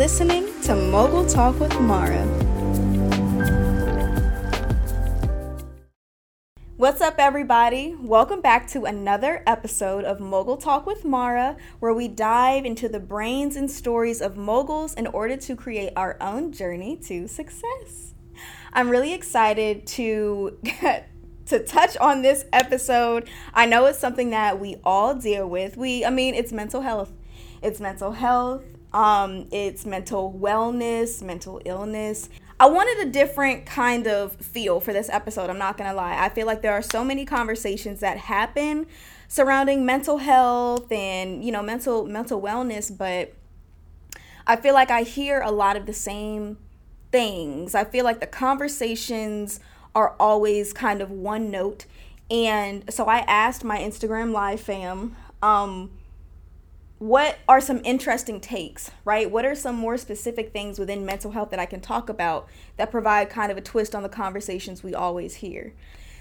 listening to Mogul Talk with Mara. What's up, everybody? Welcome back to another episode of Mogul Talk with Mara, where we dive into the brains and stories of moguls in order to create our own journey to success. I'm really excited to to touch on this episode. I know it's something that we all deal with. We, I mean, it's mental health. It's mental health. Um, it's mental wellness, mental illness. I wanted a different kind of feel for this episode. I'm not to lie. I feel like there are so many conversations that happen surrounding mental health and, you know, mental mental wellness, but I feel like I hear a lot of the same things. I feel like the conversations are always kind of one note. And so I asked my Instagram live fam, um, what are some interesting takes, right? What are some more specific things within mental health that I can talk about that provide kind of a twist on the conversations we always hear?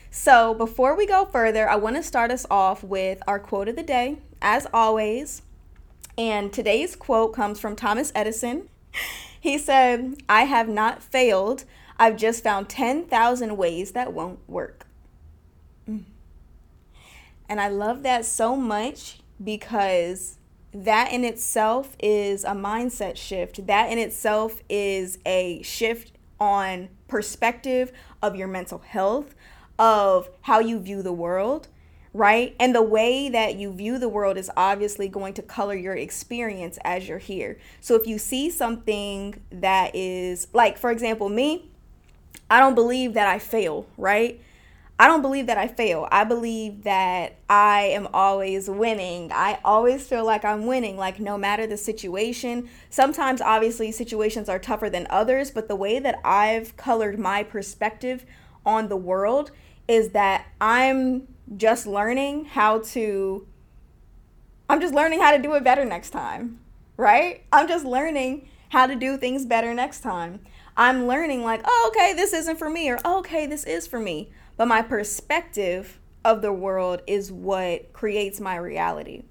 So, before we go further, I want to start us off with our quote of the day, as always. And today's quote comes from Thomas Edison. He said, I have not failed. I've just found 10,000 ways that won't work. Mm. And I love that so much because that in itself is a mindset shift. That in itself is a shift on perspective of your mental health, of how you view the world, right? And the way that you view the world is obviously going to color your experience as you're here. So if you see something that is like, for example, me, I don't believe that I fail, right? I don't believe that I fail. I believe that I am always winning. I always feel like I'm winning, like no matter the situation. Sometimes, obviously, situations are tougher than others, but the way that I've colored my perspective on the world is that I'm just learning how to, I'm just learning how to do it better next time, right? I'm just learning how to do things better next time. I'm learning, like, oh, okay, this isn't for me, or oh, okay, this is for me but my perspective of the world is what creates my reality.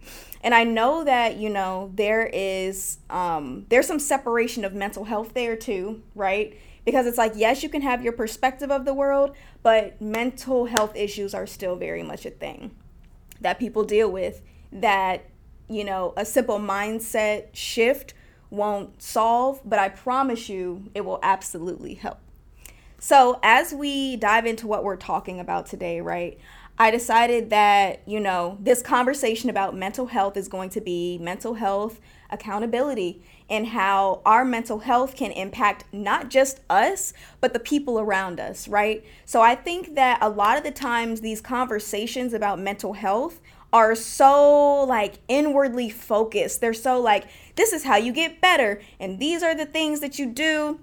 And i know that you know there is um there's some separation of mental health there too right? Because it's like yes you can have your perspective of the world but mental health issues are still very much a thing that people deal with that you know a simple mindset shift won't solve but i promise you it will absolutely help so, as we dive into what we're talking about today, right, I decided that, you know, this conversation about mental health is going to be mental health accountability and how our mental health can impact not just us, but the people around us, right? So, I think that a lot of the times these conversations about mental health are so like inwardly focused. They're so like, this is how you get better, and these are the things that you do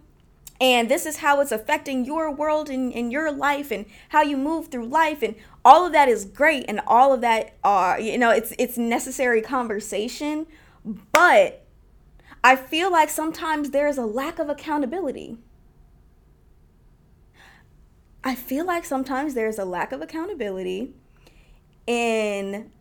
and this is how it's affecting your world and, and your life and how you move through life. And all of that is great. And all of that are you know it's it's necessary conversation. But i feel like sometimes there's a lack of accountability. I feel like sometimes there's a lack of accountability in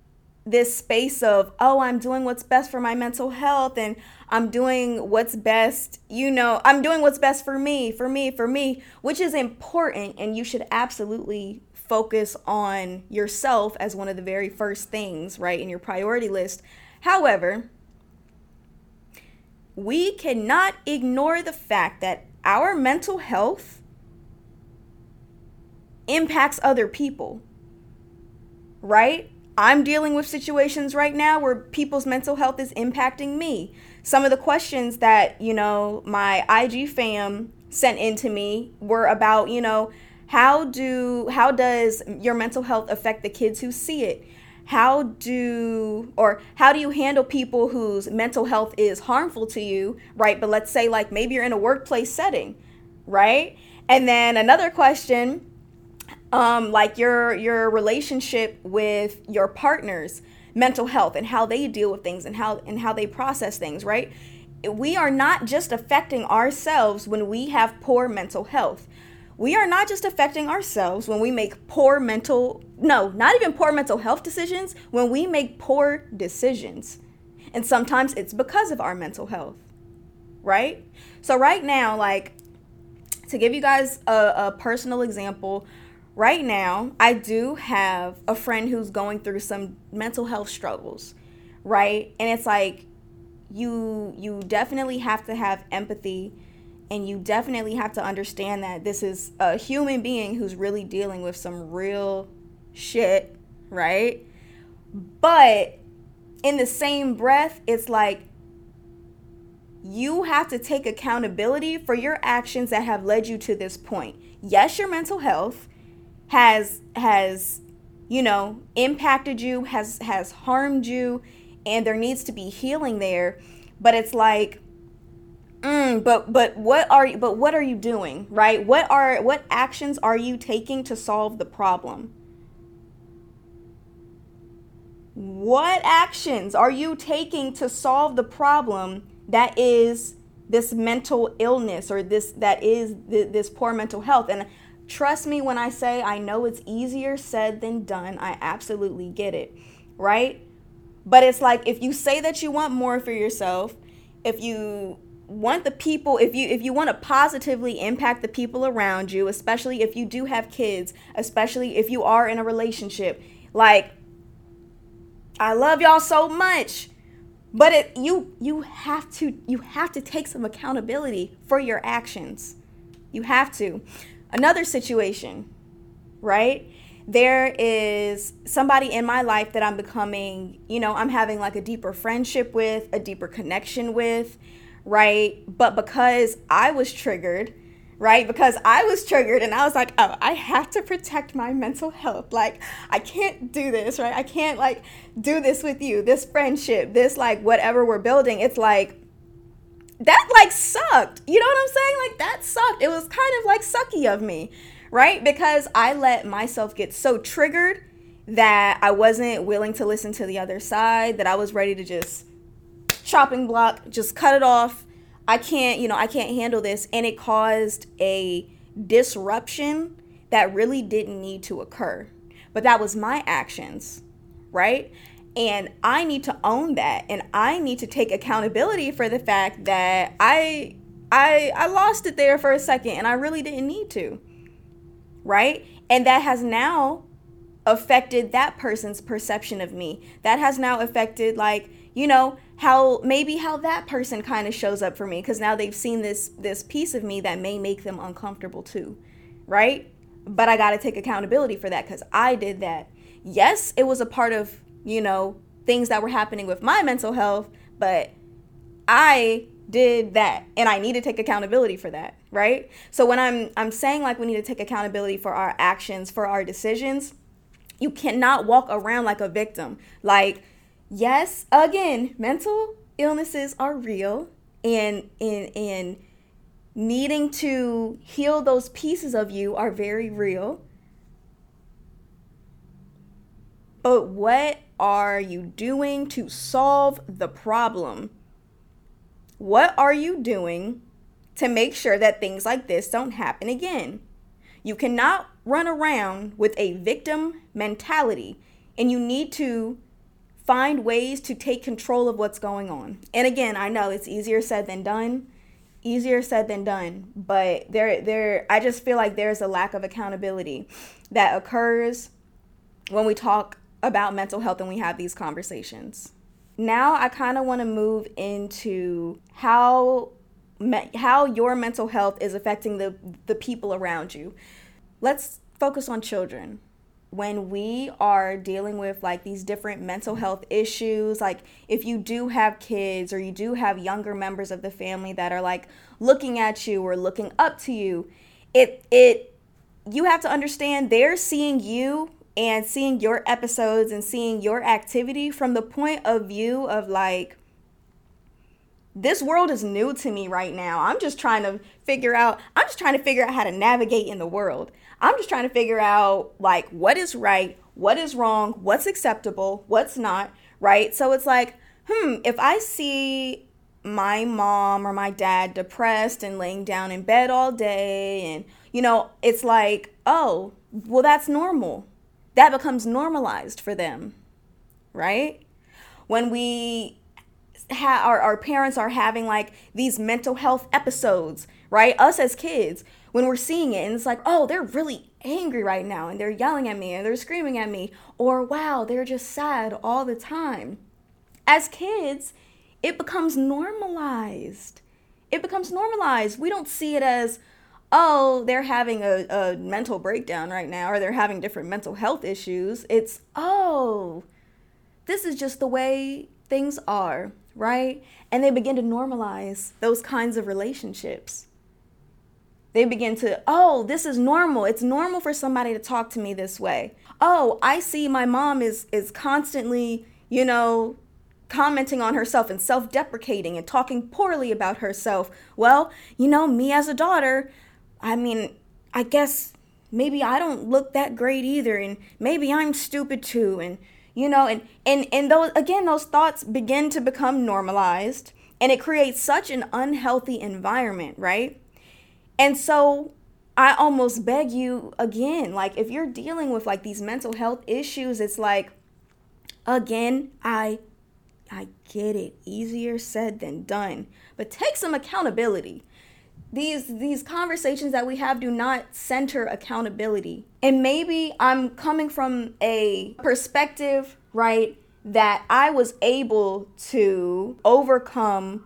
this space of oh i'm doing what's best for my mental health and i'm doing what's best you know i'm doing what's best for me for me for me which is important. And you should absolutely focus on yourself as one of the very first things right in your priority list. However we cannot ignore the fact that our mental health impacts other people right I'm dealing with situations right now where people's mental health is impacting me. Some of the questions that, you know, my IG fam sent in to me were about, you know, how do how does your mental health affect the kids who see it? How do or how do you handle people whose mental health is harmful to you, right? But let's say like maybe you're in a workplace setting, right? And then another question um, like your your relationship with your partner's mental health and how they deal with things and how and how they process things right? We are not just affecting ourselves when we have poor mental health. We are not just affecting ourselves when we make poor mental no not even poor mental health decisions when we make poor decisions. And sometimes it's because of our mental health right? So, right now, like, to give you guys a, a personal example, right now, I do have a friend who's going through some mental health struggles, right? And it's like, you you definitely have to have empathy and you definitely have to understand that this is a human being who's really dealing with some real shit, right? But in the same breath, it's like you have to take accountability for your actions that have led you to this point. Yes, your mental health has has you know impacted you, has has harmed you, and there needs to be healing there, but it's like Mm, but but what are you but what are you doing right? What are what actions are you taking to solve the problem? What actions are you taking to solve the problem that is this mental illness or this that is th- this poor mental health? And trust me when i say i know it's easier said than done. I absolutely get it right? But it's like if you say that you want more for yourself if you want the people if you if you want to positively impact the people around you especially if you do have kids especially if you are in a relationship like i love y'all so much but it you you have to you have to take some accountability for your actions. You have to another situation right there is somebody in my life that i'm becoming you know i'm having like a deeper friendship with a deeper connection with right? But because I was triggered, right? Because I was triggered and I was like, oh, I have to protect my mental health. Like, I can't do this, right? I can't like do this with you, this friendship, this like whatever we're building. It's like, that like sucked. You know what I'm saying? Like, that sucked. It was kind of like sucky of me, right? Because I let myself get so triggered that I wasn't willing to listen to the other side, that I was ready to just chopping block, just cut it off. I can't, you know, I can't handle this. And it caused a disruption that really didn't need to occur. But that was my actions, right? And I need to own that and I need to take accountability for the fact that I I I lost it there for a second and I really didn't need to. Right? And that has now affected that person's perception of me. That has now affected like, you know, how maybe how that person kind of shows up for me because now they've seen this this piece of me that may make them uncomfortable too right but i got to take accountability for that because i did that yes it was a part of you know things that were happening with my mental health but i did that and i need to take accountability for that right so when i'm i'm saying like we need to take accountability for our actions for our decisions you cannot walk around like a victim like yes, again, mental illnesses are real and and and needing to heal those pieces of you are very real. But what are you doing to solve the problem? What are you doing to make sure that things like this don't happen again? You cannot run around with a victim mentality, and you need to find ways to take control of what's going on. And again, I know it's easier said than done. Easier said than done, but there there I just feel like there's a lack of accountability that occurs when we talk about mental health and we have these conversations. Now I kind of want to move into how how your mental health is affecting the the people around you. Let's focus on children when we are dealing with like these different mental health issues like if you do have kids or you do have younger members of the family that are like looking at you or looking up to you it it you have to understand they're seeing you and seeing your episodes and seeing your activity from the point of view of like this world is new to me right now. I'm just trying to figure out I'm just trying to figure out how to navigate in the world. I'm just trying to figure out like what is right, what is wrong, what's acceptable, what's not, right? So it's like, hmm, if I see my mom or my dad depressed and laying down in bed all day and you know, it's like, oh, well that's normal. That becomes normalized for them. Right? When we ha- our, our parents are having like these mental health episodes, right? Us as kids, when we're seeing it, and it's like, oh, they're really angry right now, and they're yelling at me, and they're screaming at me, or wow, they're just sad all the time. As kids, it becomes normalized. It becomes normalized. We don't see it as, oh, they're having a, a mental breakdown right now, or they're having different mental health issues. It's, oh, this is just the way things are, right? And they begin to normalize those kinds of relationships. They begin to, oh, this is normal. It's normal for somebody to talk to me this way. Oh, I see my mom is is constantly, you know, commenting on herself and self-deprecating and talking poorly about herself. Well, you know, me as a daughter, I mean, I guess maybe I don't look that great either and maybe I'm stupid too and you know and and and those again those thoughts begin to become normalized and it creates such an unhealthy environment right? And so i almost beg you again like if you're dealing with like these mental health issues it's like again i i get it. Easier said than done. But take some accountability these these conversations that we have do not center accountability. And maybe i'm coming from a perspective right that i was able to overcome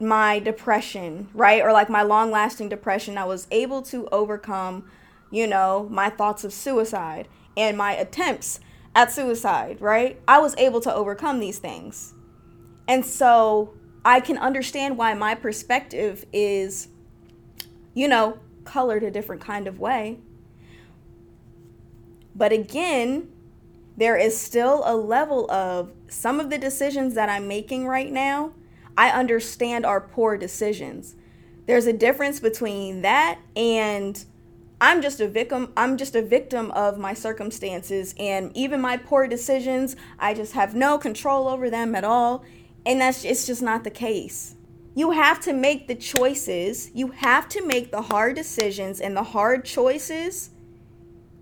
my depression right or like my long lasting depression. I was able to overcome you know my thoughts of suicide and my attempts at suicide right? I was able to overcome these things. And so i can understand why my perspective is you know, colored a different kind of way. But again, there is still a level of some of the decisions that I'm making right now, I understand are poor decisions. There's a difference between that and I'm just a victim I'm just a victim of my circumstances and even my poor decisions, I just have no control over them at all, and that's it's just not the case you have to make the choices. You have to make the hard decisions and the hard choices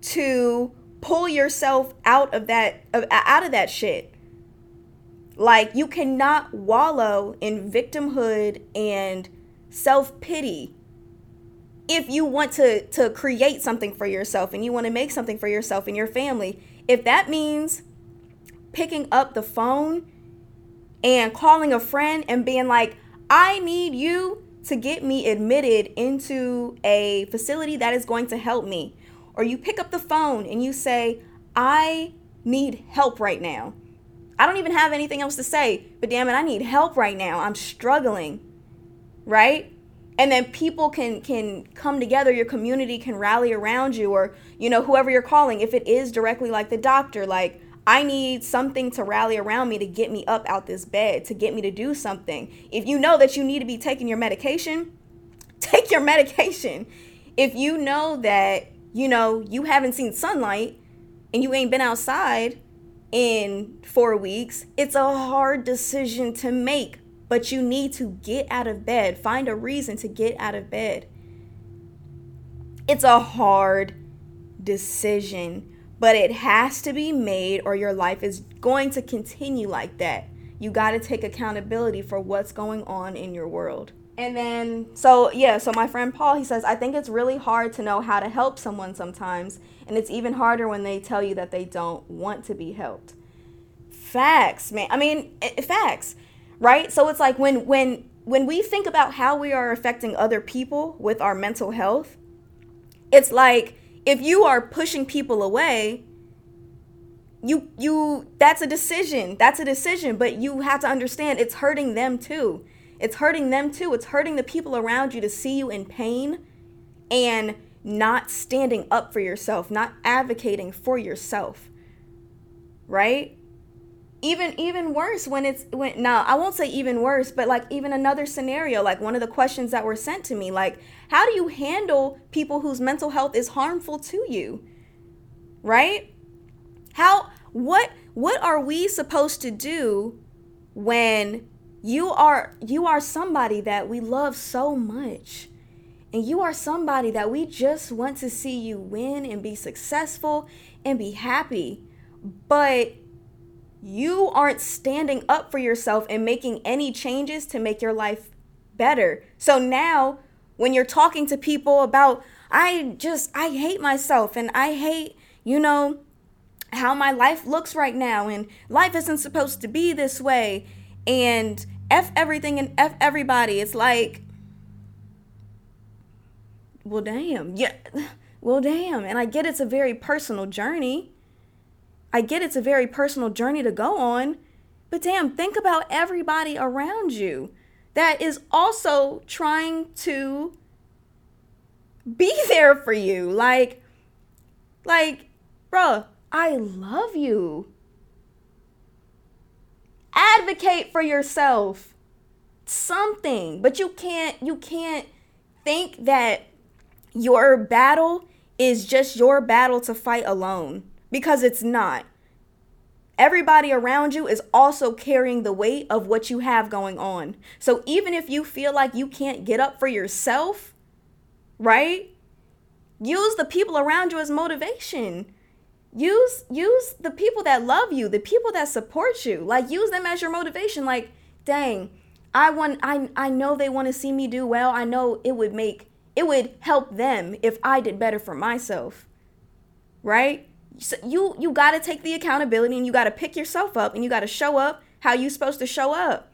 to pull yourself out of that out of that shit. Like you cannot wallow in victimhood and self-pity if you want to to create something for yourself and you want to make something for yourself and your family. If that means picking up the phone and calling a friend and being like, I need you to get me admitted into a facility that is going to help me. Or you pick up the phone and you say, I need help right now. I don't even have anything else to say, but damn it, I need help right now. I'm struggling. Right? And then people can can come together, your community can rally around you or you know whoever you're calling if it is directly like the doctor like I need something to rally around me to get me up out this bed, to get me to do something. If you know that you need to be taking your medication, take your medication. If you know that, you know, you haven't seen sunlight and you ain't been outside in 4 weeks, it's a hard decision to make, but you need to get out of bed. Find a reason to get out of bed. It's a hard decision but it has to be made or your life is going to continue like that. You got to take accountability for what's going on in your world. And then, so yeah, so my friend Paul, he says, I think it's really hard to know how to help someone sometimes. And it's even harder when they tell you that they don't want to be helped. Facts, man. I mean, it, facts, right? So it's like when, when, when we think about how we are affecting other people with our mental health, it's like if you are pushing people away, you you that's a decision. That's a decision, but you have to understand it's hurting them too. It's hurting them too. It's hurting the people around you to see you in pain and not standing up for yourself, not advocating for yourself. Right? Even even worse when it's when now i won't say even worse but like even another scenario like one of the questions that were sent to me like how do you handle people whose mental health is harmful to you? Right? How what what are we supposed to do when you are you are somebody that we love so much? And you are somebody that we just want to see you win and be successful and be happy. But you aren't standing up for yourself and making any changes to make your life better. So now, when you're talking to people about, I just, I hate myself and I hate, you know, how my life looks right now and life isn't supposed to be this way and F everything and F everybody. It's like, well, damn. Yeah. Well, damn. And I get it's a very personal journey. I get it's a very personal journey to go on. But damn, think about everybody around you that is also trying to be there for you. Like, like, bruh, I love you. Advocate for yourself. Something. But you can't, you can't think that your battle is just your battle to fight alone because it's not. Everybody around you is also carrying the weight of what you have going on. So even if you feel like you can't get up for yourself, right? Use the people around you as motivation. Use use the people that love you, the people that support you. Like use them as your motivation like, dang, I want I I know they want to see me do well. I know it would make it would help them if I did better for myself. Right? So you you got to take the accountability and you got to pick yourself up and you got to show up how you supposed to show up.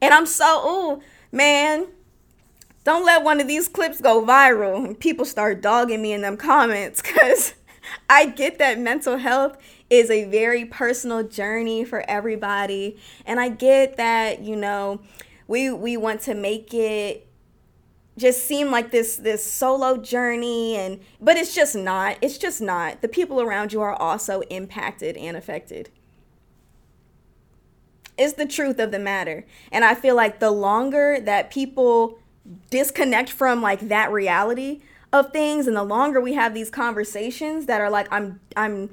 And I'm so oh, man, don't let one of these clips go viral and people start dogging me in them comments cuz I get that mental health is a very personal journey for everybody and I get that, you know, we we want to make it just seem like this this solo journey and but it's just not it's just not. The people around you are also impacted and affected. It's the truth of the matter. And i feel like the longer that people disconnect from like that reality of things and the longer we have these conversations that are like i'm i'm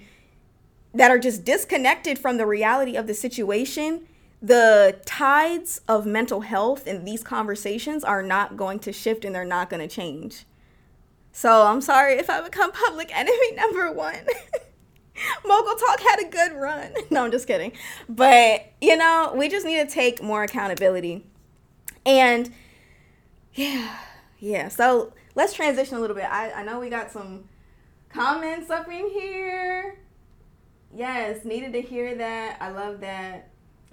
that are just disconnected from the reality of the situation the tides of mental health in these conversations are not going to shift and they're not going to change. So I'm sorry if I become public enemy number one. Mogul Talk had a good run. No, I'm just kidding. But, you know, we just need to take more accountability. And yeah, yeah. So let's transition a little bit. I, I know we got some comments up in here. Yes, needed to hear that. I love that.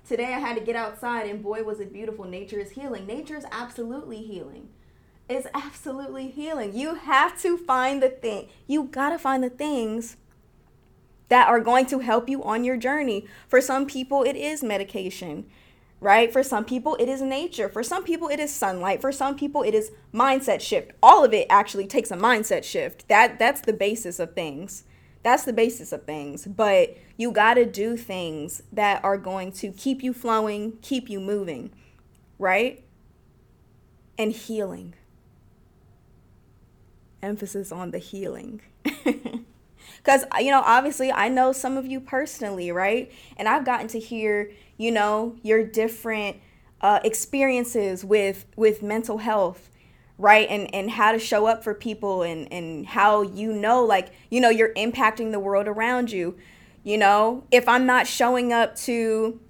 Today I had to get outside and boy was it beautiful. Nature is healing. Nature is absolutely healing. It's absolutely healing. You have to find the thing. You got to find the things that are going to help you on your journey. For some people it is medication, right? For some people it is nature. For some people it is sunlight. For some people it is mindset shift. All of it actually takes a mindset shift. That that's the basis of things. That's the basis of things. But you got to do things that are going to keep you flowing, keep you moving, right? And healing. Emphasis on the healing. Because, you know, obviously, I know some of you personally, right? And I've gotten to hear, you know, your different uh, experiences with with mental health right? And and how to show up for people and and how you know like you know you're impacting the world around you. You know if i'm not showing up to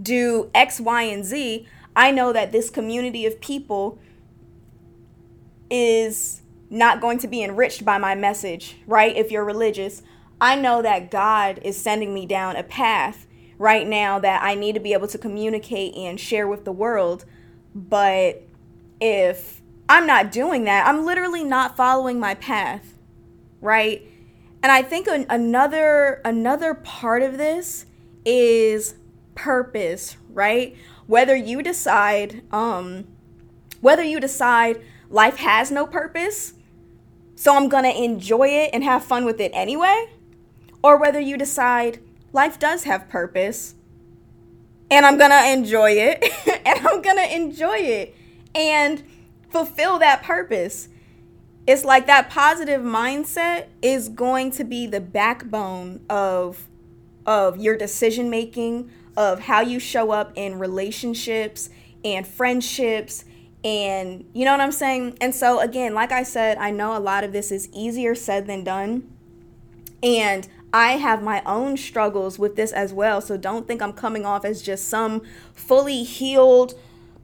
do x y and z i know that this community of people is not going to be enriched by my message right? If you're religious i know that god is sending me down a path right now that i need to be able to communicate and share with the world. But if I'm not doing that. I'm literally not following my path, right? And I think an, another another part of this is purpose, right? Whether you decide um whether you decide life has no purpose, so I'm going to enjoy it and have fun with it anyway, or whether you decide life does have purpose and I'm going to enjoy it and I'm going to enjoy it. And fulfill that purpose. It's like that positive mindset is going to be the backbone of of your decision making, of how you show up in relationships and friendships and you know what I'm saying? And so again, like I said, I know a lot of this is easier said than done. And I have my own struggles with this as well. So don't think I'm coming off as just some fully healed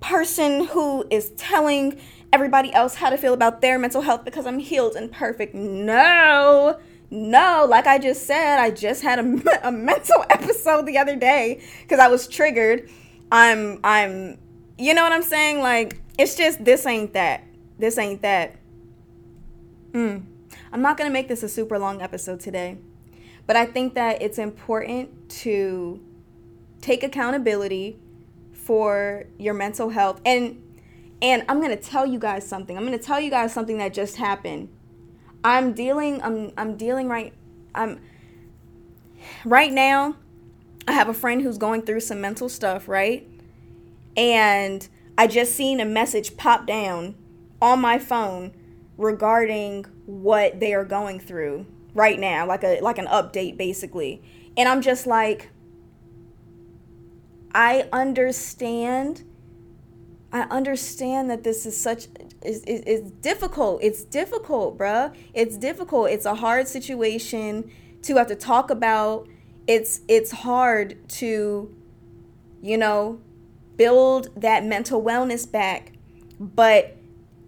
person who is telling everybody else how to feel about their mental health because I'm healed and perfect. No, no. Like I just said, I just had a, a mental episode the other day because I was triggered. I'm, I'm, you know what I'm saying? Like, it's just this ain't that. This ain't that. Mm. I'm not going to make this a super long episode today, but I think that it's important to take accountability for your mental health and and I'm going to tell you guys something. I'm going to tell you guys something that just happened. I'm dealing I'm I'm dealing right I'm right now I have a friend who's going through some mental stuff, right? And I just seen a message pop down on my phone regarding what they are going through right now, like a like an update basically. And I'm just like I understand I understand that this is such it's, is difficult. It's difficult, bruh. It's difficult. It's a hard situation to have to talk about. It's it's hard to you know build that mental wellness back. But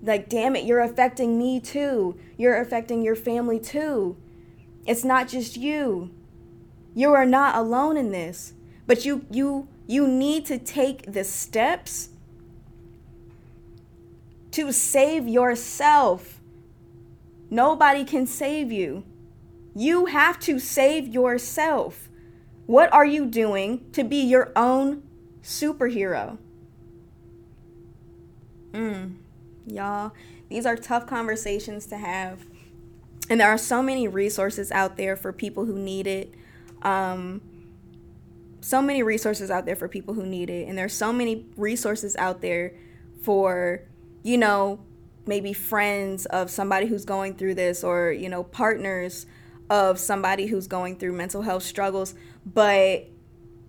like damn it, you're affecting me too. You're affecting your family too. It's not just you. You are not alone in this. But you you you need to take the steps to save yourself. Nobody can save you. You have to save yourself. What are you doing to be your own superhero? Mm, y'all, these are tough conversations to have. And there are so many resources out there for people who need it. Um, so many resources out there for people who need it. And there's so many resources out there for you know, maybe friends of somebody who's going through this or, you know, partners of somebody who's going through mental health struggles. But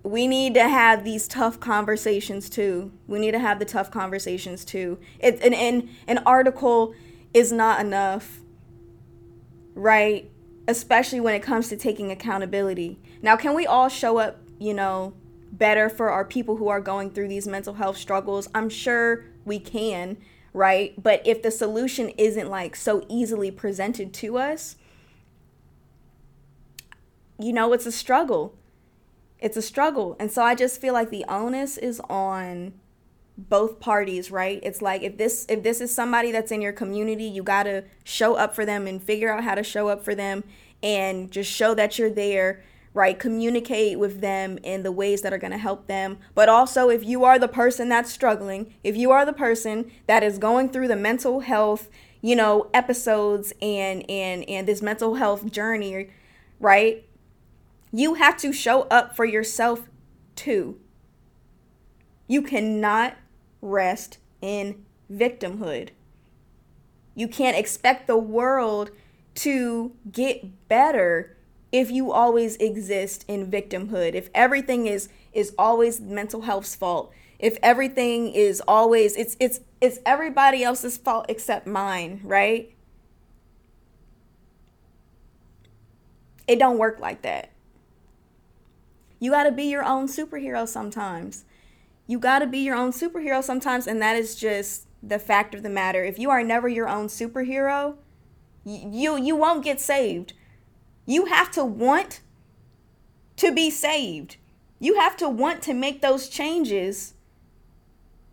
we need to have these tough conversations too. We need to have the tough conversations too. It, an, an, an article is not enough, right? Especially when it comes to taking accountability. Now, can we all show up, you know, better for our people who are going through these mental health struggles? I'm sure we can right? But if the solution isn't like so easily presented to us, you know, it's a struggle. It's a struggle. And so I just feel like the onus is on both parties, right? It's like if this if this is somebody that's in your community, you got to show up for them and figure out how to show up for them and just show that you're there right? Communicate with them in the ways that are going to help them. But also, if you are the person that's struggling, if you are the person that is going through the mental health, you know, episodes and and and this mental health journey, right? You have to show up for yourself too. You cannot rest in victimhood. You can't expect the world to get better if you always exist in victimhood, if everything is is always mental health's fault, if everything is always it's it's it's everybody else's fault except mine, right? It don't work like that. You got to be your own superhero sometimes. You got to be your own superhero sometimes and that is just the fact of the matter. If you are never your own superhero, you you won't get saved you have to want to be saved. You have to want to make those changes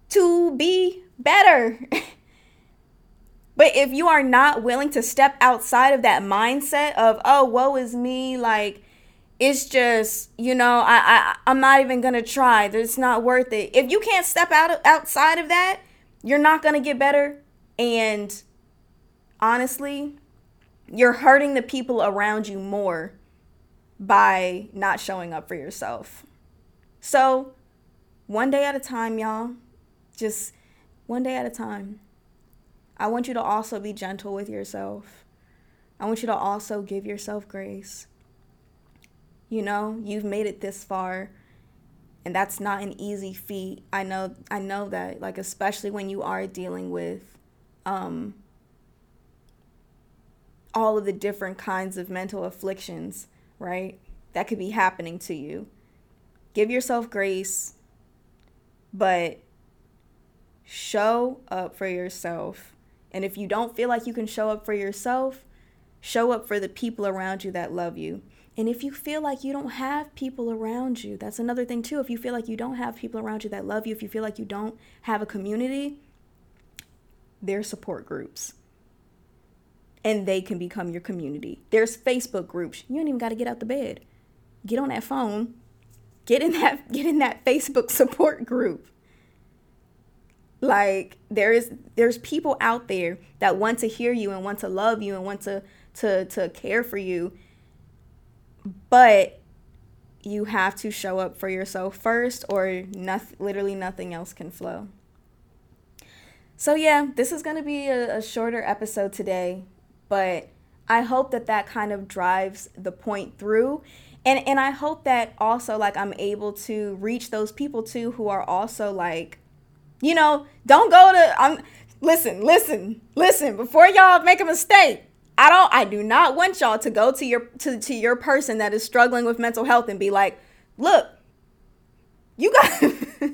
to be better. but if you are not willing to step outside of that mindset of, oh, woe is me, like, it's just you know I, I i'm not even gonna try it's not worth it if you can't step out of, outside of that you're not gonna get better and honestly you're hurting the people around you more by not showing up for yourself. So, one day at a time, y'all. Just one day at a time. I want you to also be gentle with yourself. I want you to also give yourself grace. You know, you've made it this far and that's not an easy feat. I know I know that like especially when you are dealing with um all of the different kinds of mental afflictions, right? That could be happening to you. Give yourself grace, but show up for yourself. And if you don't feel like you can show up for yourself, show up for the people around you that love you. And if you feel like you don't have people around you, that's another thing too. If you feel like you don't have people around you that love you, if you feel like you don't have a community, there's support groups. And they can become your community. There's Facebook groups. You don't even got to get out the bed. Get on that phone. Get in that get in that Facebook support group. Like there is there's people out there that want to hear you and want to love you and want to to to care for you but you have to show up for yourself first or nothing literally nothing else can flow so yeah this is going to be a, a shorter episode today but i hope that that kind of drives the point through and and i hope that also like i'm able to reach those people too who are also like you know don't go to i'm listen listen listen before y'all make a mistake I don't I do not want y'all to go to your to, to your person that is struggling with mental health and be like, "Look, you got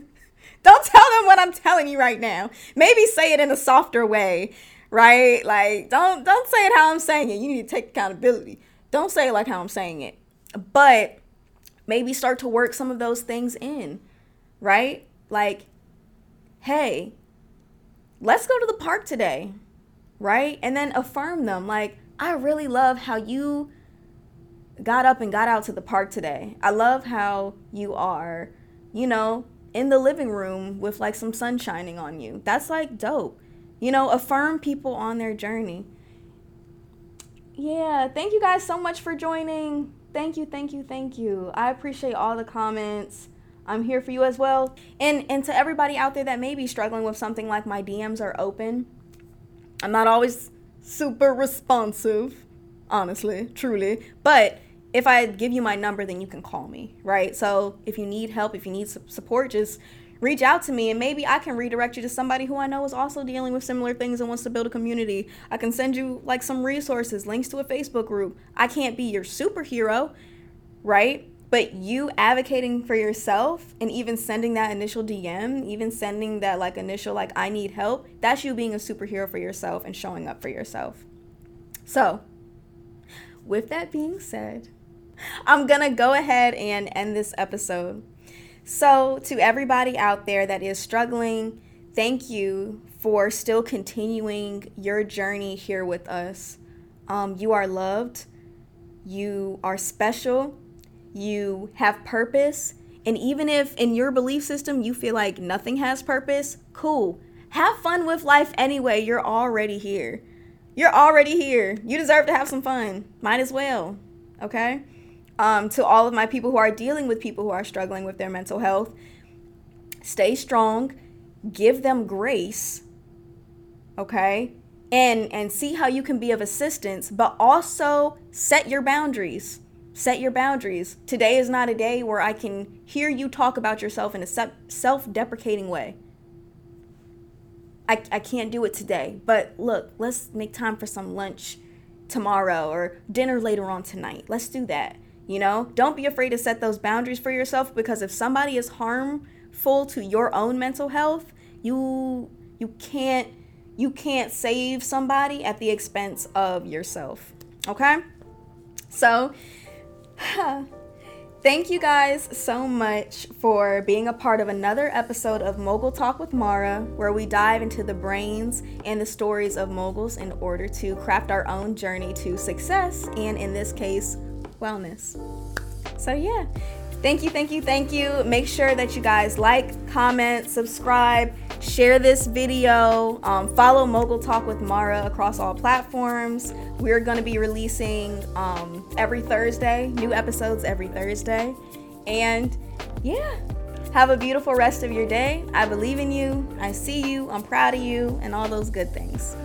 Don't tell them what I'm telling you right now. Maybe say it in a softer way, right? Like don't don't say it how I'm saying it. You need to take accountability. Don't say it like how I'm saying it. But maybe start to work some of those things in, right? Like, hey, let's go to the park today right? And then affirm them. Like, I really love how you got up and got out to the park today. I love how you are, you know, in the living room with like some sun shining on you. That's like dope. You know, affirm people on their journey. Yeah, thank you guys so much for joining. Thank you, thank you, thank you. I appreciate all the comments. I'm here for you as well. And and to everybody out there that may be struggling with something like my DMs are open I'm not always super responsive, honestly, truly. But if I give you my number, then you can call me, right? So if you need help, if you need support, just reach out to me and maybe I can redirect you to somebody who I know is also dealing with similar things and wants to build a community. I can send you like some resources, links to a Facebook group. I can't be your superhero, right? but you advocating for yourself and even sending that initial DM, even sending that like initial like I need help, that's you being a superhero for yourself and showing up for yourself. So, with that being said, I'm to go ahead and end this episode. So, to everybody out there that is struggling, thank you for still continuing your journey here with us. Um, you are loved. You are special you have purpose, and even if in your belief system you feel like nothing has purpose, cool. Have fun with life anyway. You're already here. You're already here. You deserve to have some fun. Might as well. Okay? Um, to all of my people who are dealing with people who are struggling with their mental health, stay strong, give them grace. Okay? And and see how you can be of assistance, but also set your boundaries Set your boundaries. Today is not a day where I can hear you talk about yourself in a self deprecating way. I, I can't do it today, but look, let's make time for some lunch tomorrow or dinner later on tonight. Let's do that. You know, don't be afraid to set those boundaries for yourself because if somebody is harmful to your own mental health, you you can't you can't save somebody at the expense of yourself. Okay? So, Thank you guys so much for being a part of another episode of Mogul Talk with Mara, where we dive into the brains and the stories of moguls in order to craft our own journey to success and, in this case, wellness. So, yeah, thank you, thank you, thank you. Make sure that you guys like, comment, subscribe share this video, um, follow Mogul Talk with Mara across all platforms. We're going to be releasing um, every Thursday, new episodes every Thursday. And yeah, have a beautiful rest of your day. I believe in you. I see you. I'm proud of you, and all those good things.